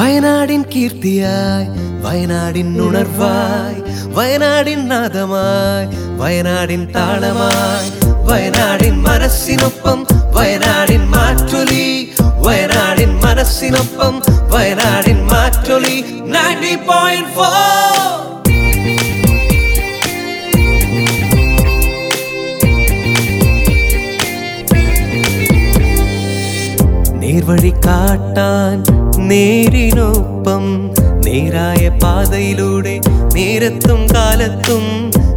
வயநாடின் கீர்த்தியாய் வயநாடின் உணர்வாய் வயநாடின் நாதமாய் வயநாடின் தாளமாய் வயநாடின் மனசினொப்பம் வயநாடின் மாற்றொலி வயநாடின் மனசினொப்பம் வயநாடின் மாற்றொலி நைன்டி பாயிண்ட் ஃபோர் நேர்வழி காட்டான் നേരിനൊപ്പം നേരായ പാതയിലൂടെ നേരത്തും കാലത്തും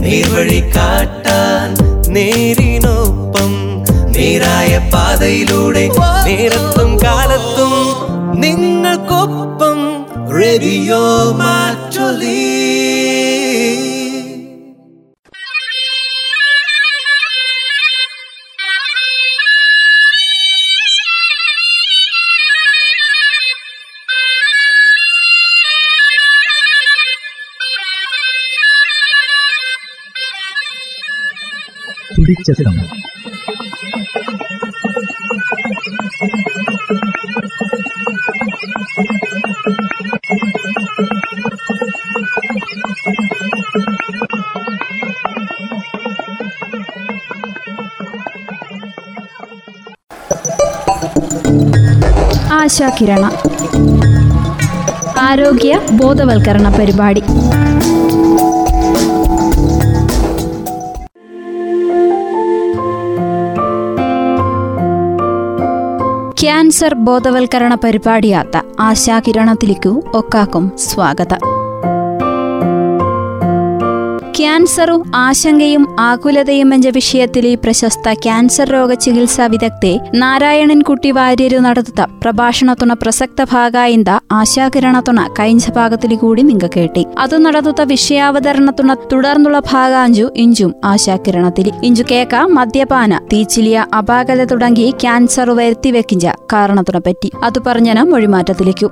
നേർവഴി കാട്ടാൻ നേരിനൊപ്പം നേരായ പാതയിലൂടെ നേരത്തും കാലത്തും നിങ്ങൾക്കൊപ്പം റെഡിയോ മാറ്റൊലി തുടിച്ചെത്തം ആശാകിരണ ആരോഗ്യ ബോധവൽക്കരണ പരിപാടി. ക്യാൻസർ ബോധവൽക്കരണ പരിപാടിയാത്ത ആശാകിരണത്തിലേക്കു ഒക്കാക്കും സ്വാഗതം. ക്യാൻസറും ആശങ്കയും ആകുലതയും എന്ന വിഷയത്തിലെ പ്രശസ്ത ക്യാൻസർ രോഗ ചികിത്സാ വിദഗ്ധെ നാരായണൻകുട്ടി വാര്യര് നടത്തുന്ന പ്രഭാഷണത്തുണ പ്രസക്ത ഭാഗായിന്ത ആശാകിരണത്തുണ കഴിഞ്ഞ ഭാഗത്തിൽ കൂടി നിങ്ങൾ കേട്ടി. അത് നടത്തുന്ന വിഷയാവതരണത്തുണ തുടർന്നുള്ള ഭാഗാഞ്ചു ഇഞ്ചും ആശാകിരണത്തിൽ. ഇഞ്ചു കേക്ക മദ്യപാന തീച്ചിലിയ അപാകത തുടങ്ങി ക്യാൻസർ വരുത്തിവെക്കിഞ്ച കാരണത്തുണ പറ്റി. അത് പറഞ്ഞന മൊഴിമാറ്റത്തിലേക്കു.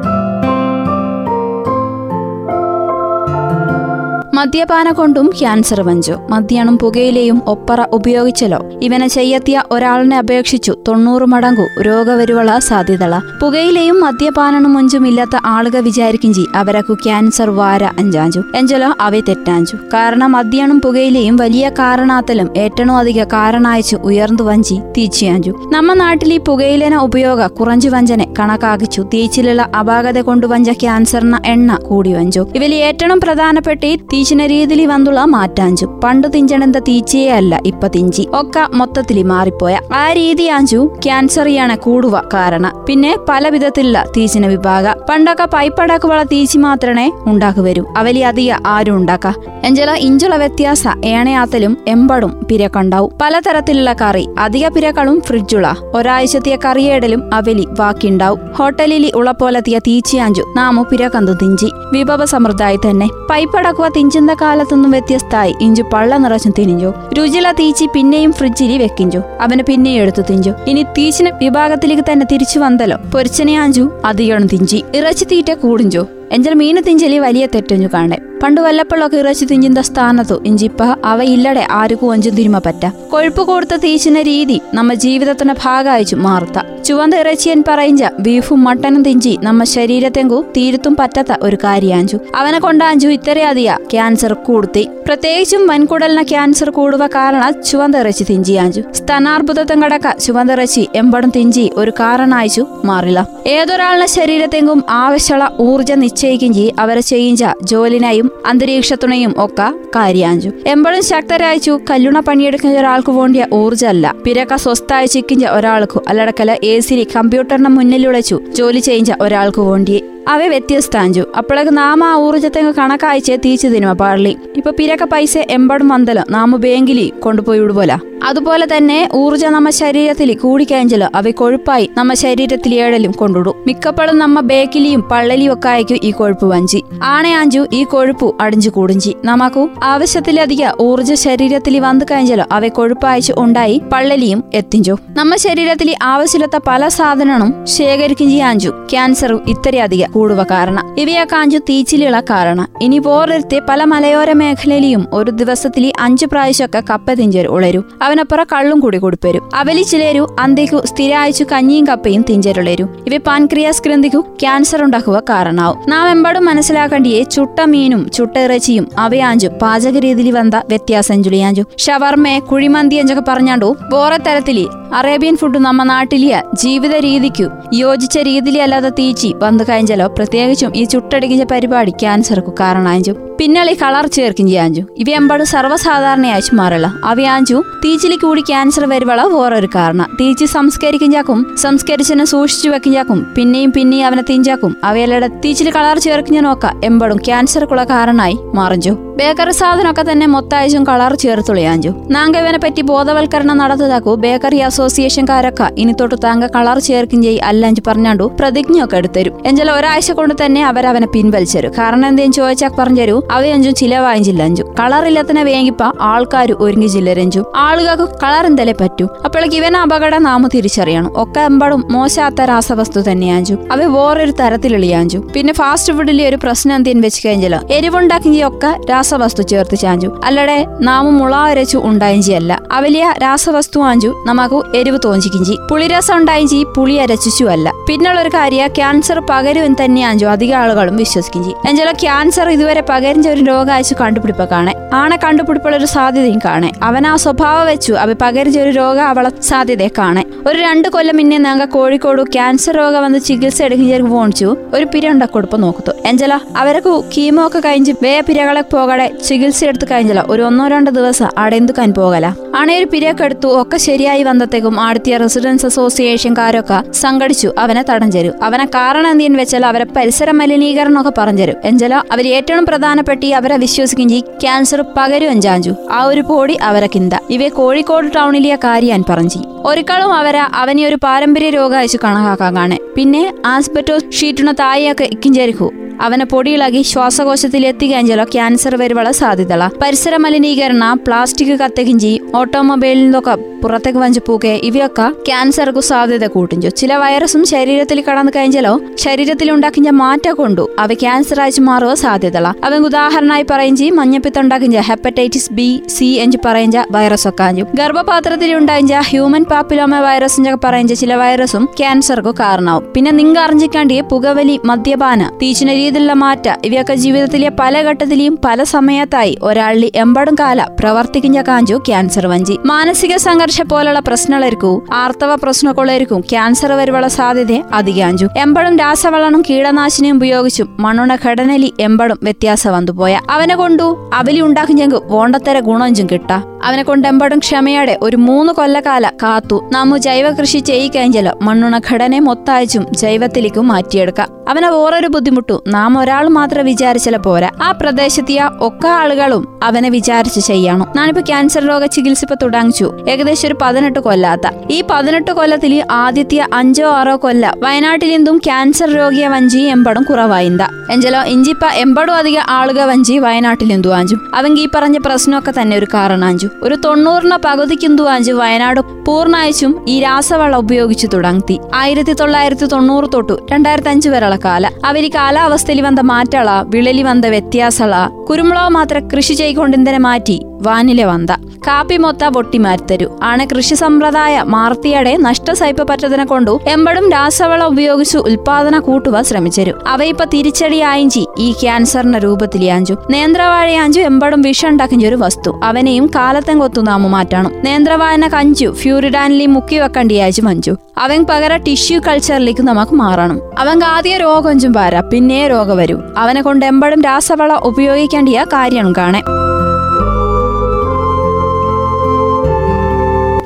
മദ്യപാന കൊണ്ടും ക്യാൻസർ വഞ്ചു. മദ്യണും പുകയിലെയും ഒപ്പറ ഉപയോഗിച്ചല്ലോ. ഇവനെ ചെയ്യെത്തിയ ഒരാളിനെ അപേക്ഷിച്ചു തൊണ്ണൂറ് മടങ്ങു രോഗവരുവള സാധ്യതള. പുകയിലെയും മദ്യപാനണും മുഞ്ചും ഇല്ലാത്ത വിചാരിക്കും ജി അവരക്കു ക്യാൻസർ വാര അഞ്ചാഞ്ചു. എഞ്ചലോ അവ തെറ്റാഞ്ചു. കാരണം മദ്യണും പുകയിലെയും വലിയ കാരണാത്തലും ഏറ്റവും അധിക കാരണായച്ചു ഉയർന്നു വഞ്ചി തീച്ചിയാഞ്ചു നമ്മ നാട്ടിൽ ഈ പുകയിലന ഉപയോഗ കുറഞ്ചു വഞ്ചനെ കണക്കാക്കിച്ചു. തീച്ചിലുള്ള അപാകത കൊണ്ടു വഞ്ച ക്യാൻസറിന എണ്ണ കൂടി വഞ്ചു. ഇവയിൽ ഏറ്റവും പ്രധാനപ്പെട്ട ഈ തീച്ചിന രീതിയിൽ വന്നുള്ള മാറ്റാഞ്ചു. പണ്ട് തിഞ്ചണെന്ത തീച്ചയേ അല്ല ഇപ്പൊ തിഞ്ചി. ഒക്കെ മൊത്തത്തിൽ മാറിപ്പോയ. ആ രീതി ആഞ്ചു ക്യാൻസറിയാണ് കൂടുവ കാരണം. പിന്നെ പല വിധത്തിലുള്ള തീച്ചിന വിഭാഗ. പണ്ടൊക്കെ പൈപ്പടാക്കുവള തീച്ചി മാത്രമേ ഉണ്ടാക്കുവരൂ. അവലി അധിക ആരും ഉണ്ടാക്ക. എഞ്ചല ഇഞ്ചുള വ്യത്യാസ ഏണയാത്തലും എമ്പടും പിരക്കുണ്ടാവും. പലതരത്തിലുള്ള കറി. അധിക പിരക്കളും ഫ്രിഡ്ജുള. ഒരാഴ്ചത്തിയ കറിയേടലും അവലി വാക്കിണ്ടാവും. ഹോട്ടലിൽ ഉളപ്പോലെത്തിയ തീച്ചിയാഞ്ചു നാമു പിരക്കന്തു തിഞ്ചി. വിഭവ സമൃദ്ധായി തന്നെ. പൈപ്പടക്കുവ തിഞ്ചുന്ന കാലത്തൊന്നും വ്യത്യസ്തമായി ഇഞ്ചു പള്ള നിറച്ചു തിരിഞ്ഞു രുചില തീച്ചി പിന്നെയും ഫ്രിഡ്ജിലി വെക്കിഞ്ചു. അവന് പിന്നെയും എടുത്തു തിഞ്ചു. ഇനി തീച്ചിന് വിഭാഗത്തിലേക്ക് തന്നെ തിരിച്ചു വന്നല്ലോ. പൊരിച്ചനെ ആഞ്ചു അധികം തിഞ്ചി. ഇറച്ചി തീറ്റ കൂടിഞ്ചു. എഞ്ചൽ മീന് തിഞ്ചലി വലിയ തെറ്റഞ്ഞു കാണേ. പണ്ട് വല്ലപ്പോഴൊക്കെ ഇറച്ചി തിഞ്ചിന്ത സ്ഥാനത്തു. ഇഞ്ചിപ്പ അവയില്ലടെ ആർക്കും ഒഞ്ചും തിരുമ പറ്റ. കൊഴുപ്പ് കൊടുത്ത തീച്ചിന രീതി നമ്മ ജീവിതത്തിന്റെ ഭാഗമായിച്ചു മാർത്ത ചുവന്ത ഇറച്ചിയൻ പറയിഞ്ച ബീഫും മട്ടനും തിഞ്ചി നമ്മ ശരീരത്തെങ്കു തീരത്തും പറ്റാത്ത ഒരു കാര്യാഞ്ചു. അവനെ കൊണ്ടാഞ്ചു ഇത്രയധിക ക്യാൻസർ കൂടുത്തി. പ്രത്യേകിച്ചും വൻകുടലിന് ക്യാൻസർ കൂടുക കാരണ ചുവന്ത ഇറച്ചി തിഞ്ചിയാഞ്ചു. സ്തനാർബുദത്തും കടക്ക ചുവന്ത ഇറച്ചി എമ്പടം തിഞ്ചി ഒരു കാരണായിച്ചു മാറില്ല. ഏതൊരാളുടെ ശരീരത്തെങ്കും ആവശ്യമുള്ള ഊർജം നിശ്ചയിക്കിഞ്ചി അവരെ ചെയ്യിഞ്ച ജോലിനായും അന്തരീക്ഷ തുണയും ഒക്കെ കാര്യാഞ്ചു. എമ്പളും ശക്തരായിച്ചു. കല്ലുണ പണിയെടുക്കുന്ന ഒരാൾക്ക് വേണ്ടിയ ഊർജമല്ല. പിരക്ക സ്വസ്ഥായി ചിക്കിഞ്ച ഒരാൾക്കു. അല്ലടക്കല എ സിരി കമ്പ്യൂട്ടറിന് മുന്നിലുടച്ചു ജോലി ചെയ്യിഞ്ച ഒരാൾക്ക് വേണ്ടി അവ വ്യത്യസ്താഞ്ചു. അപ്പോഴേക്ക് നാം ആ ഊർജത്തെ കണക്കായിച്ചേ തീച്ചു തിനുമ പള്ളി ഇപ്പൊ പിരക്ക പൈസ എമ്പടും വന്തലോ നാമ ബാങ്കിലി കൊണ്ടുപോയി വിടുപോല അതുപോലെ തന്നെ ഊർജ നമ്മ ശരീരത്തിൽ കൂടിക്കഴിഞ്ഞല്ലോ അവ കൊഴുപ്പായി നമ്മ ശരീരത്തിൽ ഏഴലും കൊണ്ടുവിടും. മിക്കപ്പോഴും നമ്മ ബേക്കിലിയും പള്ളലിയും ഒക്കെ ആയിരിക്കും ഈ കൊഴുപ്പ് വഞ്ചി. ആണയാഞ്ചു ഈ കൊഴുപ്പു അടിഞ്ചു കൂടിഞ്ചി. നമുക്കു ആവശ്യത്തിലധികം ഊർജ ശരീരത്തിൽ വന്നു കഴിഞ്ഞാലോ അവ കൊഴുപ്പായച്ചു ഉണ്ടായി പള്ളലിയും എത്തിഞ്ചു. നമ്മ ശരീരത്തിൽ ആവശ്യമില്ലാത്ത പല സാധനങ്ങളും ശേഖരിക്കും ചെയ്യാഞ്ചു ക്യാൻസറും ഇത്രയധിക കൂടുവ കാരണ. ഇവയെ കാഞ്ചു തീച്ചിലിള കാരണ. ഇനി പോരത്തെ പല മലയോര മേഖലയിലും ഒരു ദിവസത്തിൽ അഞ്ചു പ്രാവശ്യമൊക്കെ കപ്പ തിഞ്ചരു ഉളരു. അവനപ്പുറ കള്ളും കൂടി കൊടുപ്പരും. അവലി ചിലരു അന്തിക്കു സ്ഥിരായിച്ചു കഞ്ഞിയും കപ്പയും തിഞ്ചരുളരു. ഇവ പാൻക്രിയാസ് ഗ്രന്ഥിക്കു ക്യാൻസർ ഉണ്ടാക്കുക കാരണാവും. നാം എമ്പാടും മനസ്സിലാക്കേണ്ടിയേ ചുട്ട മീനും ചുട്ട ഇറച്ചിയും അവയാഞ്ചു പാചക രീതിയിൽ വന്ന വ്യത്യാസം ചുളിയാഞ്ചു ഷവർമേ കുഴിമന്തി എന്നൊക്കെ പറഞ്ഞാണ്ടു വേറെ തരത്തിൽ അറേബ്യൻ ഫുഡ് നമ്മ നാട്ടിലിയ ജീവിത രീതിക്കു യോജിച്ച രീതിയിലല്ലാതെ തീച്ചി വന്നു കഴിഞ്ഞാലോ? പ്രത്യേകിച്ചും ഈ ചുട്ടടിക്കുന്ന പരിപാടി ക്യാൻസർക്കു കാരണാഞ്ചു. പിന്നളി കളർ ചേർക്കും ചെയ്യാഞ്ചു ഇവ എമ്പാട് സർവസാധാരണയായി മാറില്ല അവയാഞ്ചു തീച്ചിലി കൂടി ക്യാൻസർ വരുവള വേറൊരു കാരണം. തീച്ചി സംസ്കരിക്കും ചാക്കും സംസ്കരിച്ചതിനെ സൂക്ഷിച്ചു വെക്കും ചാക്കും പിന്നെയും പിന്നെയും അവനെ തിഞ്ചാക്കും അവയല്ലടെ തീച്ചിലി കളർ ചേർക്കുന്ന നോക്ക. എമ്പടും ക്യാൻസർക്കുള്ള കാരണമായി മാറിഞ്ചു ബേക്കറി സാധനമൊക്കെ തന്നെ മൊത്തായും കളർ ചേർത്തുളിയാഞ്ചു നാങ്ക ഇവനെ പറ്റി ബോധവൽക്കരണം നടത്തതാക്കു ബേക്കറി അസോസിയേഷൻകാരൊക്കെ ഇനി തൊട്ട് താങ്ക കളർ ചേർക്കും ചെയ് അല്ലഞ്ചു പറഞ്ഞാണ്ടു പ്രതിജ്ഞയൊക്കെ എടുത്തരും. എഞ്ചല ഒരാഴ്ച കൊണ്ട് തന്നെ അവരവനെ പിൻവലിച്ചരു. കാരണം എന്തേലും ചോദിച്ചാൽ പറഞ്ഞുതരൂ? അവയഞ്ചും കളർ കളറില്ലാത്തനെ വേങ്ങിപ്പ ആൾക്കാർ ഒരുങ്ങി ചില്ലരഞ്ചും ആളുകൾക്ക് കളർ എന്തല്ലേ പറ്റൂ? അപ്പോഴേക്ക് ഇവൻ അപകടം നാമ തിരിച്ചറിയണം. ഒക്കെ എമ്പടും മോശാത്ത രാസവസ്തു തന്നെയാഞ്ചു അവ വേറൊരു തരത്തിലെളിയാഞ്ചു പിന്നെ ഫാസ്റ്റ് ഫുഡിലെ ഒരു പ്രശ്നം എന്തെങ്കിലും വെച്ച് കഴിഞ്ഞാലോ എരിവുണ്ടാക്കിയൊക്കെ രാസവസ്തു ചേർത്ത് ചാഞ്ചു അല്ലടെ നാമ മുള അരച്ചു ഉണ്ടായിഞ്ചിയല്ല അവലിയ രാസവസ്തു ആഞ്ചു നമുക്ക് എരിവ് തോഞ്ചിക്കിഞ്ചി പുളിരസം ഉണ്ടായിഞ്ചി പുളി അരച്ചു അല്ല. പിന്നുള്ള ഒരു കാര്യ ക്യാൻസർ പകരും തന്നെയാഞ്ചു അധിക ആളുകളും വിശ്വസിക്കും എഞ്ചലോ ക്യാൻസർ ഇതുവരെ പകരിഞ്ച ഒരു രോഗാഴ്ച കണ്ടുപിടിപ്പ് കാണേ? ആണെ കണ്ടുപിടിപ്പുള്ള ഒരു സാധ്യതയും കാണേ. അവൻ ആ സ്വഭാവം വെച്ചു അവ പകരിച്ച ഒരു രോഗ അവളെ സാധ്യതയെ കാണേ. ഒരു രണ്ട് കൊല്ലം മുന്നേ ഞങ്ങൾ കോഴിക്കോട് ക്യാൻസർ രോഗം വന്ന് ചികിത്സ എടുക്കുന്ന പോണിച്ചു. ഒരു പിരണ്ട ഉണ്ടാക്കൊടുപ്പ് നോക്കത്തു. എഞ്ചല അവരക്ക് കീമോ ഒക്കെ കഴിഞ്ഞ് വേ പിരകളെ പോകടെ ചികിത്സ എടുത്ത് കഴിഞ്ഞല. ഒരു ഒന്നോ രണ്ടോ ദിവസം അവിടെ എന്തുക്കാൻ പോകല? ആണേ ഒരു പിരയൊക്കെ എടുത്തു ഒക്കെ ശരിയായി വന്നത്തേക്കും ആടത്തിയ റെസിഡൻസ് അസോസിയേഷൻകാരൊക്കെ സംഘടിച്ചു അവനെ തടഞ്ഞു തരും അവനെ കാരണം എന്തെന്ന് വെച്ചാൽ അവരെ പരിസര മലിനീകരണം ഒക്കെ പറഞ്ഞുതരും എഞ്ചല അവർ ഏറ്റവും പ്രധാനപ്പെട്ടി അവരെ വിശ്വസിക്കും ചെയ്യും. ക്യാൻസർ പകരും ചാഞ്ചു. ആ ഒരു പോടി അവരെ കിന്ത. ഇവയെ കോഴിക്കോട് ടൗണിലെ കാര്യം പറഞ്ഞു ഒരിക്കളും അവരെ അവനെ ഒരു പാരമ്പര്യ രോഗമായിച്ചു കണക്കാക്കാൻ കാണെ. പിന്നെ ആസ്പെറ്റോ ഷീറ്റുണ തായൊക്കെ ഇക്കിഞ്ചരിക്കൂ അവനെ പൊടിയിളകി ശ്വാസകോശത്തിൽ എത്തിക്കഴിഞ്ഞാലോ ക്യാൻസർ വരുവള സാധ്യതള പരിസര മലിനീകരണ പ്ലാസ്റ്റിക് കത്തകിഞ്ചി ഓട്ടോമൊബൈലിൽ നിന്നൊക്കെ പുറത്തേക്ക് വഞ്ചു പൂക്കെ ഇവയൊക്കെ ക്യാൻസർക്ക് സാധ്യത കൂട്ടിഞ്ചു ചില വൈറസും ശരീരത്തിൽ കടന്നു കഴിഞ്ഞാലോ ശരീരത്തിൽ ഉണ്ടാക്കിഞ്ഞ മാറ്റം കൊണ്ടു അവ ക്യാൻസർ ആയിട്ട് മാറുക സാധ്യതള അവൻ ഉദാഹരണമായി പറയിഞ്ചി മഞ്ഞപ്പിത്തം ഉണ്ടാക്കിഞ്ച ഹെപ്പറ്റൈറ്റിസ് ബി സി എഞ്ച് പറയിഞ്ച വൈറസ് ഒക്കെ അഞ്ചു ഗർഭപാത്രത്തിൽ ഉണ്ടായിഞ്ച ഹ്യൂമൻ പാപ്പിലോമ വൈറസ് എന്നൊക്കെ പറയിഞ്ച ചില വൈറസും ക്യാൻസർക്ക് കാരണമാവും. പിന്നെ നിങ്ങൾ അറിഞ്ഞിക്കാണ്ടി പുകവലി മദ്യപാന തീച്ചിന രീതിയിലുള്ള മാറ്റ. ഇവയൊക്കെ ജീവിതത്തിലെ പല ഘട്ടത്തിലെയും പല സമയത്തായി ഒരാളിൽ എമ്പടും കാല പ്രവർത്തിക്കുന്ന കാഞ്ചു ക്യാൻസർ വഞ്ചി. മാനസിക സംഘർഷ പോലുള്ള പ്രശ്നങ്ങളായിരിക്കും ആർത്തവ പ്രശ്നങ്ങളായിരിക്കും ക്യാൻസർ വരുവുള്ള സാധ്യത അധികാഞ്ചു. എമ്പഴും രാസവളനും കീടനാശിനിയും ഉപയോഗിച്ചും മണ്ണുണ ഘടനലി എമ്പഴും വ്യത്യാസം വന്നുപോയ. അവനെ കൊണ്ടു അവലി ഉണ്ടാക്കുഞ്ഞെങ്കു വോണ്ടത്തര ഗുണഞ്ചും കിട്ട. അവനെ കൊണ്ട് എമ്പടും ക്ഷമയോടെ ഒരു മൂന്ന് കൊല്ലക്കാല കാത്തു. നാമു ജൈവ കൃഷി ചെയ്യിക്കഴിഞ്ഞാലോ മണ്ണുണ ഘടനയെ മൊത്തായച്ചും ജൈവത്തിലേക്കും മാറ്റിയെടുക്കാം. അവനെ വേറൊരു ബുദ്ധിമുട്ടു നാം ഒരാൾ മാത്രം വിചാരിച്ചാലും പോരാ. ആ പ്രദേശത്തെയ ഒക്കെ ആളുകളും അവനെ വിചാരിച്ച് ചെയ്യണം. ഞാനിപ്പോ ക്യാൻസർ രോഗ ചികിത്സ ഇപ്പൊ തുടങ്ങിച്ചു. ഏകദേശം ഒരു പതിനെട്ട് കൊല്ലാത്ത. ഈ പതിനെട്ട് കൊല്ലത്തിൽ ആദ്യത്തെ അഞ്ചോ ആറോ കൊല്ല വയനാട്ടിലെന്തും ക്യാൻസർ രോഗിയെ വഞ്ചി എമ്പടും കുറവായിന്ത. എഞ്ചലോ ഇഞ്ചിപ്പ എമ്പടും അധികം ആളുക വഞ്ചി വയനാട്ടിലെന്തു ആഞ്ചു അവങ്കി ഈ പറഞ്ഞ പ്രശ്നമൊക്കെ തന്നെ ഒരു കാരണാഞ്ചു. ഒരു തൊണ്ണൂറിന പകുതിക്കെന്തു ആഞ്ചു വയനാട് പൂർണായച്ചും ഈ രാസവള ഉപയോഗിച്ചു തുടങ്ങി. ആയിരത്തി തൊള്ളായിരത്തി തൊണ്ണൂറ് തൊട്ടു രണ്ടായിരത്തി അഞ്ച് വരെയുള്ള കാല അവർ കാലാവസ്ഥയിൽ വന്ന മാറ്റള വിളലി വന്ന വ്യത്യാസള കുരുമുളക് മാത്രം കൃഷി ചെയ്തുകൊണ്ടിന്തനെ മാറ്റി. വാനില വന്ത. കാപ്പി മൊത്ത പൊട്ടിമാരിത്തരു ആണ് കൃഷി സമ്പ്രദായ മാർത്തിയടെ നഷ്ടസൈപ്പ പറ്റതിനെ കൊണ്ടു എമ്പടും രാസവളം ഉപയോഗിച്ചു ഉൽപാദന കൂട്ടുക ശ്രമിച്ചരു. അവയിപ്പ തിരിച്ചടിയായിഞ്ചി ഈ ക്യാൻസറിന്റെ രൂപത്തിലാഞ്ചു നേന്ത്രവാഴയാഞ്ചു എമ്പടും വിഷം ഉണ്ടാക്കിയ ഒരു വസ്തു. അവനെയും കാലത്തെ കൊത്തു നാമു മാറ്റണം. നേന്ത്രവാഴന കഞ്ചു ഫ്യൂരിഡാനിലി മുക്കി വെക്കണ്ടിയാച്ചു മഞ്ചു. അവൻ പകര ടിഷ്യൂ കൾച്ചറിലേക്ക് നമുക്ക് മാറണം. അവൻ ആദ്യ രോഗം പാര പിന്നെ രോഗം വരും. അവനെ കൊണ്ട് എമ്പടും രാസവള ഉപയോഗിക്കേണ്ടിയ കാര്യം കാണേ.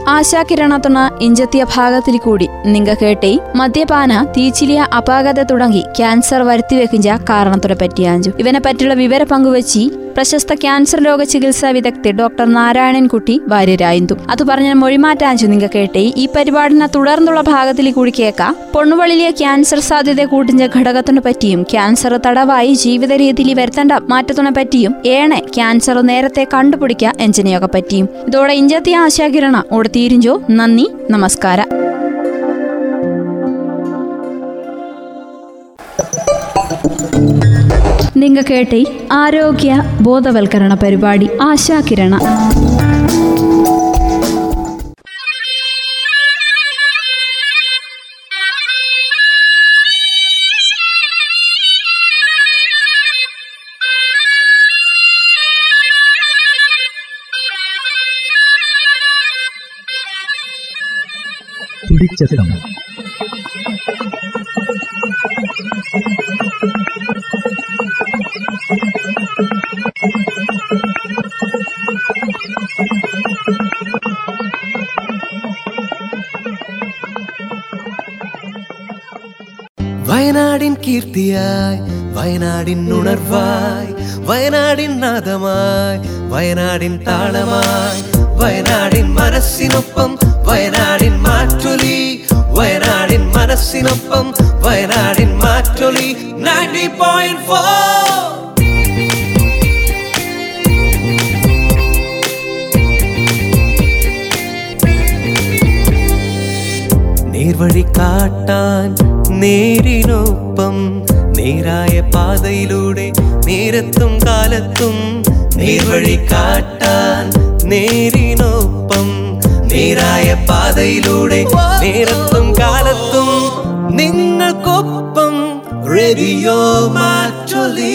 ആശാകിരണത്തുണ ഇഞ്ചത്തിയ ഭാഗത്തിൽ കൂടി നിങ്ങ കേട്ടേ മദ്യപാന തീച്ചിലിയ അപാകത തുടങ്ങി ക്യാൻസർ വരുത്തിവെക്കിഞ്ച കാരണത്തിനെ പറ്റിയാഞ്ചു ഇവനെ പറ്റിയുള്ള വിവര പങ്കുവച്ചി പ്രശസ്ത ക്യാൻസർ രോഗ ചികിത്സാ വിദഗ്ധ ഡോക്ടർ നാരായണൻകുട്ടി വാര്യരായന്തു അത് പറഞ്ഞ മൊഴിമാറ്റാഞ്ചു നിങ്ങൾ കേട്ടേ. ഈ പരിപാടിന തുടർന്നുള്ള ഭാഗത്തിൽ കൂടി കേൾക്കാം. പൊണ്ണുവളിലെ ക്യാൻസർ സാധ്യത കൂട്ടിഞ്ഞ ഘടകത്തിനെ പറ്റിയും ക്യാൻസർ തടവായി ജീവിത രീതിയിൽ വരുത്തേണ്ട മാറ്റത്തിനെ പറ്റിയും ഏണെ ക്യാൻസർ നേരത്തെ കണ്ടുപിടിക്കുക എഞ്ചിനെയൊക്കെ പറ്റിയും. ഇതോടെ ഇഞ്ചത്തി ആശാകിരണ ഓടെ തീരിഞ്ചോ. നന്ദി നമസ്കാരം. നിങ്ങൾ കേട്ടേ ആരോഗ്യ ബോധവൽക്കരണ പരിപാടി ആശാകിരണ തുടിച്ച கீர்த்தியாய் வயநாடின் உணர்வாய் வயநாடின் நாதமாய் வயநாடின் தாளமாய் வயநாடின் மனசினொப்பம் வயநாடின் மாற்றொலி வயநாடின் மனசினொப்பம் வயநாடின் மாற்றொலி நைன்டி பாயிண்ட் ஃபோர் நேர்வழி காட்டான் നേരിനൊപ്പം നേരായ പാതയിലൂടെ നേരത്തും കാലത്തും നേർവഴി കാട്ടാൻ നേരിനൊപ്പം നേരായ പാതയിലൂടെ നേരത്തും കാലത്തും നിങ്ങൾക്കൊപ്പം റെഡിയോ മാറ്റൊലി